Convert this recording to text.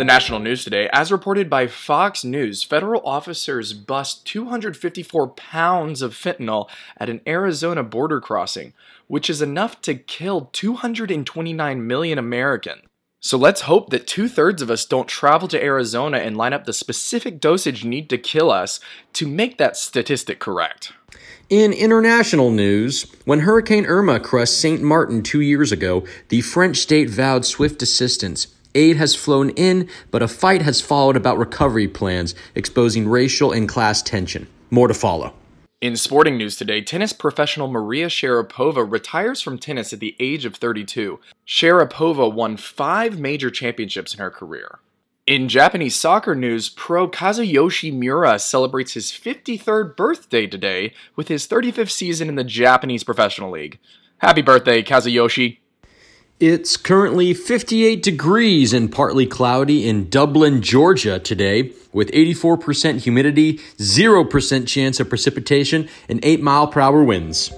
The national news today, as reported by Fox News, federal officers bust 254 pounds of fentanyl at an Arizona border crossing, which is enough to kill 229 million Americans. So let's hope that two thirds of us don't travel to Arizona and line up the specific dosage need to kill us to make that statistic correct. In international news, when Hurricane Irma crushed St. Martin two years ago, the French state vowed swift assistance. Aid has flown in, but a fight has followed about recovery plans, exposing racial and class tension. More to follow. In sporting news today, tennis professional Maria Sharapova retires from tennis at the age of 32. Sharapova won five major championships in her career. In Japanese soccer news, pro Kazuyoshi Miura celebrates his 53rd birthday today with his 35th season in the Japanese Professional League. Happy birthday, Kazuyoshi! It's currently 58 degrees and partly cloudy in Dublin, Georgia today, with 84% humidity, 0% chance of precipitation, and 8 mile per hour winds.